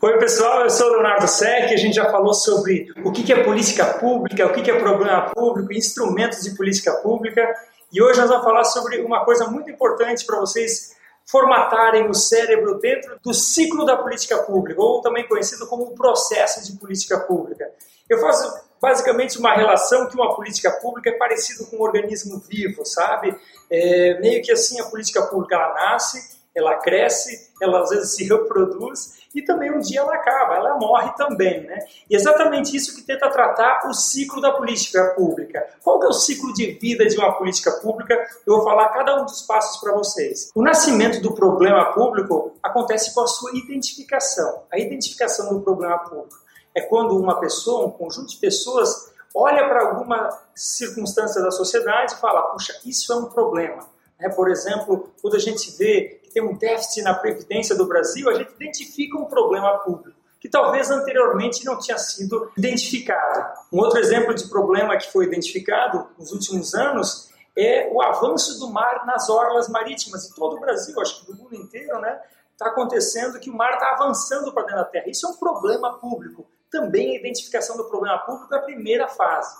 Oi, pessoal, eu sou o Leonardo Sec. A gente já falou sobre o que é política pública, o que é problema público, instrumentos de política pública. E hoje nós vamos falar sobre uma coisa muito importante para vocês formatarem o cérebro dentro do ciclo da política pública, ou também conhecido como o processo de política pública. Eu faço basicamente uma relação que uma política pública é parecido com um organismo vivo, sabe? É, meio que assim a política pública nasce, ela cresce, ela às vezes se reproduz e também um dia ela acaba, ela morre também, né? E exatamente isso que tenta tratar o ciclo da política pública. Qual é o ciclo de vida de uma política pública? Eu vou falar cada um dos passos para vocês. O nascimento do problema público acontece com a sua identificação, a identificação do problema público. É quando uma pessoa, um conjunto de pessoas olha para alguma circunstância da sociedade e fala, puxa, isso é um problema. É, por exemplo, quando a gente vê tem um déficit na previdência do Brasil, a gente identifica um problema público que talvez anteriormente não tinha sido identificado. Um outro exemplo de problema que foi identificado nos últimos anos é o avanço do mar nas orlas marítimas de todo o Brasil, acho que do mundo inteiro, né? Está acontecendo que o mar está avançando para dentro da terra. Isso é um problema público. Também a identificação do problema público é a primeira fase.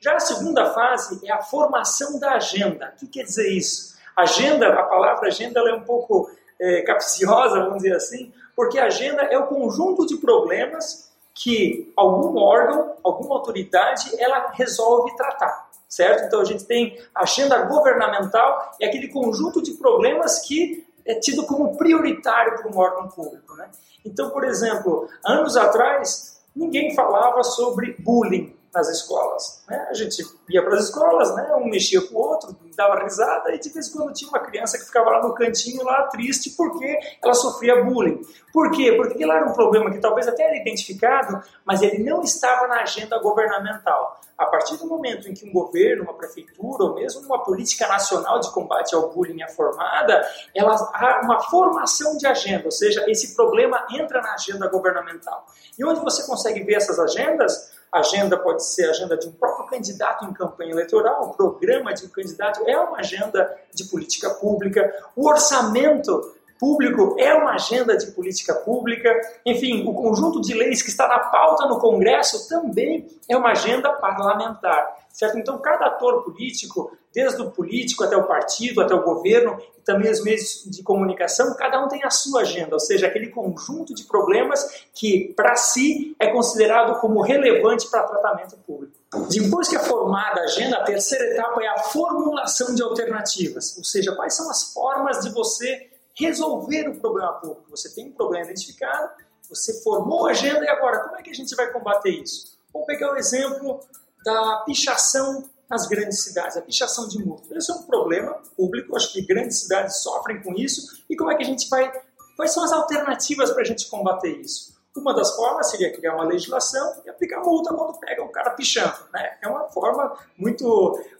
Já a segunda fase é a formação da agenda. O que quer dizer isso? Agenda, a palavra agenda é um pouco é, capciosa, vamos dizer assim, porque agenda é o conjunto de problemas que algum órgão, alguma autoridade, ela resolve tratar, certo? Então a gente tem agenda governamental, é aquele conjunto de problemas que é tido como prioritário para um órgão público, né? Então, por exemplo, anos atrás, ninguém falava sobre bullying nas escolas, né? A gente ia para as escolas, né? Um mexia com o outro, dava risada e de vez em quando tinha uma criança que ficava lá no cantinho, lá triste, porque ela sofria bullying. Por quê? Porque ele era um problema que talvez até era identificado, mas ele não estava na agenda governamental. A partir do momento em que um governo, uma prefeitura ou mesmo uma política nacional de combate ao bullying é formada, ela há uma formação de agenda, ou seja, esse problema entra na agenda governamental. E onde você consegue ver essas agendas? Agenda pode ser a agenda de um próprio candidato em campanha eleitoral, o programa de um candidato é uma agenda de política pública, o orçamento público é uma agenda de política pública, enfim, o conjunto de leis que está na pauta no Congresso também é uma agenda parlamentar. Certo? Então, cada ator político, desde o político até o partido, até o governo, e também os meios de comunicação, cada um tem a sua agenda, ou seja, aquele conjunto de problemas que, para si, é considerado como relevante para tratamento público. Depois que é formada a agenda, a terceira etapa é a formulação de alternativas, ou seja, quais são as formas de você resolver o problema público. Você tem um problema identificado, você formou a agenda e agora, como é que a gente vai combater isso? Vamos pegar o exemplo da pichação nas grandes cidades, a pichação de muro. Esse é um problema público, acho que grandes cidades sofrem com isso. E como é que a gente vai. Quais são as alternativas para a gente combater isso? Uma das formas seria criar uma legislação e aplicar multa quando pega um cara pichando. Né? É uma forma muito,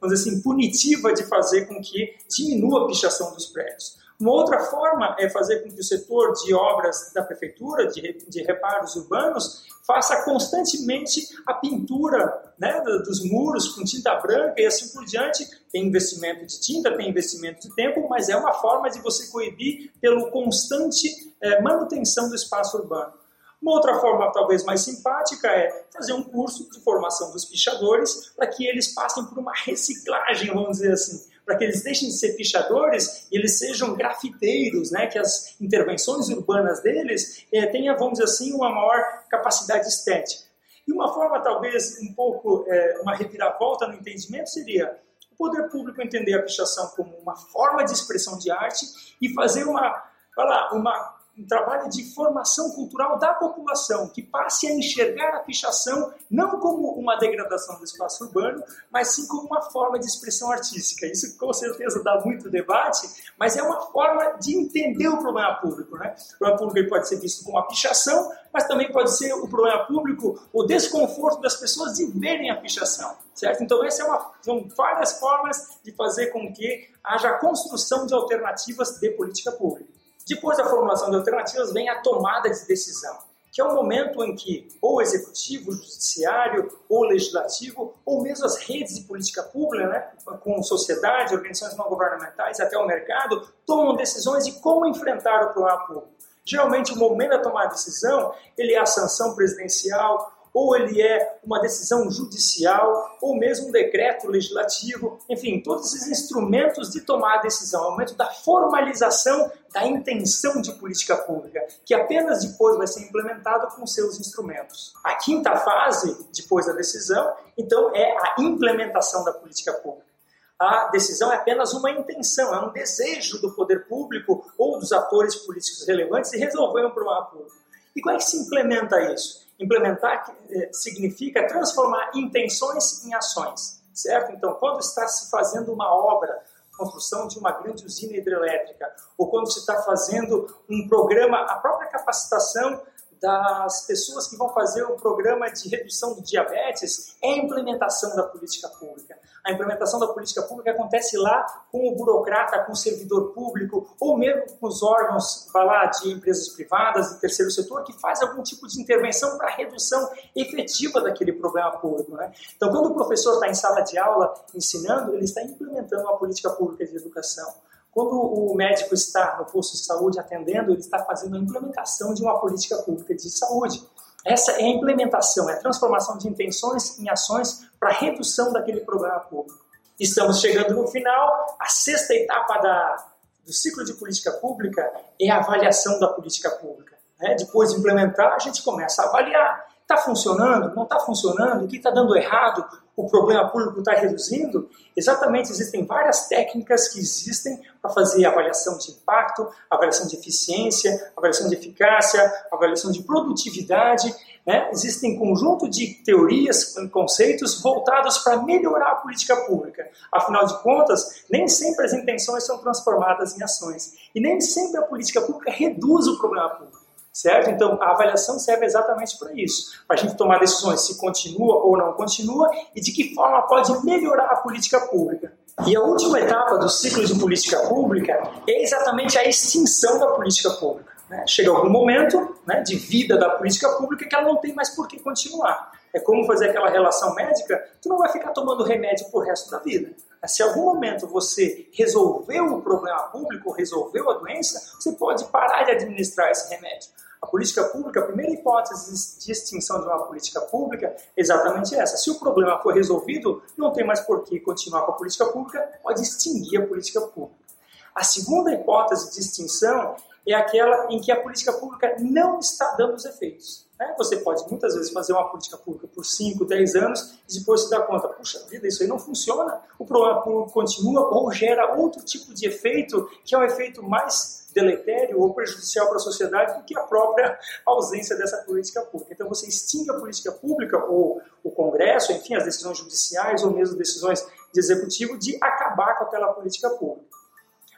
vamos dizer assim, punitiva de fazer com que diminua a pichação dos prédios. Uma outra forma é fazer com que o setor de obras da prefeitura, de, de reparos urbanos, faça constantemente a pintura né, dos muros com tinta branca e assim por diante. Tem investimento de tinta, tem investimento de tempo, mas é uma forma de você coibir pelo constante é, manutenção do espaço urbano. Uma outra forma, talvez mais simpática, é fazer um curso de formação dos pichadores para que eles passem por uma reciclagem, vamos dizer assim, para que eles deixem de ser pichadores e eles sejam grafiteiros, né? que as intervenções urbanas deles eh, tenham, vamos dizer assim, uma maior capacidade estética. E uma forma, talvez, um pouco, eh, uma reviravolta no entendimento seria o poder público entender a pichação como uma forma de expressão de arte e fazer uma, lá, uma um trabalho de formação cultural da população, que passe a enxergar a pichação não como uma degradação do espaço urbano, mas sim como uma forma de expressão artística. Isso com certeza dá muito debate, mas é uma forma de entender o problema público. Né? O problema público pode ser visto como a pichação, mas também pode ser o problema público, o desconforto das pessoas de verem a pichação. Certo? Então, essa é uma, são várias formas de fazer com que haja construção de alternativas de política pública. Depois da formulação de alternativas vem a tomada de decisão, que é o momento em que ou o executivo, o judiciário, ou o legislativo, ou mesmo as redes de política pública, né, com sociedade, organizações não governamentais, até o mercado, tomam decisões de como enfrentar o problema público. Geralmente, o momento da tomada de decisão, ele é a sanção presidencial, ou ele é uma decisão judicial, ou mesmo um decreto legislativo, enfim, todos esses instrumentos de tomar a decisão, é o momento da formalização da intenção de política pública, que apenas depois vai ser implementado com seus instrumentos. A quinta fase, depois da decisão, então, é a implementação da política pública. A decisão é apenas uma intenção, é um desejo do poder público ou dos atores políticos relevantes de resolver um problema público. E como é que se implementa isso? Implementar eh, significa transformar intenções em ações, certo? Então, quando está se fazendo uma obra, construção de uma grande usina hidrelétrica, ou quando se está fazendo um programa, a própria capacitação das pessoas que vão fazer o programa de redução do diabetes é a implementação da política pública. A implementação da política pública acontece lá com o burocrata, com o servidor público, ou mesmo com os órgãos lá, de empresas privadas, do terceiro setor, que faz algum tipo de intervenção para a redução efetiva daquele problema público. Né? Então, quando o professor está em sala de aula ensinando, ele está implementando uma política pública de educação. Quando o médico está no posto de saúde atendendo, ele está fazendo a implementação de uma política pública de saúde. Essa é a implementação, é a transformação de intenções em ações para redução daquele problema público. Estamos chegando no final. A sexta etapa da, do ciclo de política pública é a avaliação da política pública. Né? Depois de implementar, a gente começa a avaliar. Está funcionando? Não está funcionando? O que está dando errado? o problema público está reduzindo? Exatamente, existem várias técnicas que existem para fazer avaliação de impacto, avaliação de eficiência, avaliação de eficácia, avaliação de produtividade. Né? Existem um conjunto de teorias, conceitos voltados para melhorar a política pública. Afinal de contas, nem sempre as intenções são transformadas em ações. E nem sempre a política pública reduz o problema público certo? Então, a avaliação serve exatamente para isso, para a gente tomar decisões se continua ou não continua e de que forma pode melhorar a política pública. E a última etapa do ciclo de política pública é exatamente a extinção da política pública. Né? Chega algum momento né, de vida da política pública que ela não tem mais por que continuar. É como fazer aquela relação médica, tu não vai ficar tomando remédio pro resto da vida. Se em algum momento você resolveu o problema público, resolveu a doença, você pode parar de administrar esse remédio. A política pública, a primeira hipótese de extinção de uma política pública é exatamente essa. Se o problema for resolvido, não tem mais por que continuar com a política pública, pode extinguir a política pública. A segunda hipótese de extinção é aquela em que a política pública não está dando os efeitos. Né? Você pode muitas vezes fazer uma política pública por 5, 10 anos e depois se dar conta, puxa vida, isso aí não funciona, o problema público continua ou gera outro tipo de efeito, que é um efeito mais deletério ou prejudicial para a sociedade do que a própria ausência dessa política pública. Então você extingue a política pública ou o Congresso, enfim, as decisões judiciais ou mesmo decisões de executivo de acabar com aquela política pública.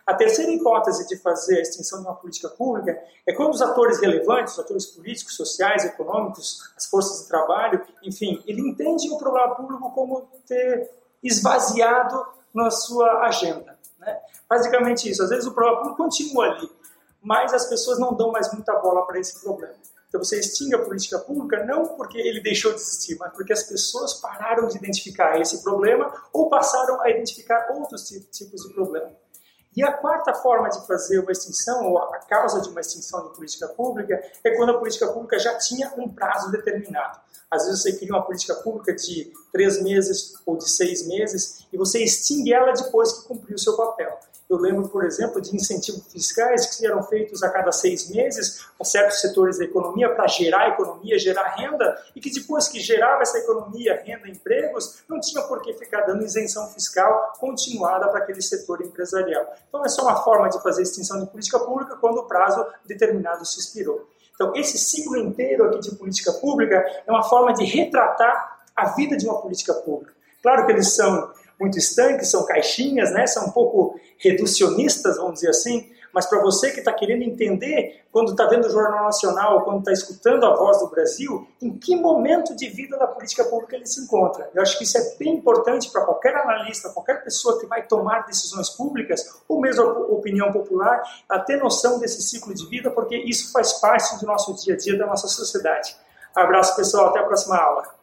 A terceira hipótese de fazer a extinção de uma política pública é quando os atores relevantes, os atores políticos, sociais, econômicos, as forças de trabalho, enfim, ele entende o problema público como ter esvaziado na sua agenda. Né? Basicamente isso. Às vezes o problema continua ali, mas as pessoas não dão mais muita bola para esse problema. Então você extingue a política pública não porque ele deixou de existir, mas porque as pessoas pararam de identificar esse problema ou passaram a identificar outros tipos de problema. E a quarta forma de fazer uma extinção, ou a causa de uma extinção de política pública, é quando a política pública já tinha um prazo determinado. Às vezes você cria uma política pública de três meses ou de seis meses e você extingue ela depois que cumpriu o seu papel. Eu lembro, por exemplo, de incentivos fiscais que eram feitos a cada seis meses para certos setores da economia para gerar economia, gerar renda, e que depois que gerava essa economia, renda, empregos, não tinha por que ficar dando isenção fiscal continuada para aquele setor empresarial. Então é só uma forma de fazer extinção de política pública quando o prazo determinado se expirou. Então esse ciclo inteiro aqui de política pública é uma forma de retratar a vida de uma política pública. Claro que eles são muito estanques, são caixinhas, né? são um pouco reducionistas, vamos dizer assim, mas para você que está querendo entender, quando está vendo o Jornal Nacional, quando está escutando a voz do Brasil, em que momento de vida da política pública ele se encontra. Eu acho que isso é bem importante para qualquer analista, qualquer pessoa que vai tomar decisões públicas, ou mesmo a opinião popular, a ter noção desse ciclo de vida, porque isso faz parte do nosso dia a dia, da nossa sociedade. Abraço, pessoal. Até a próxima aula.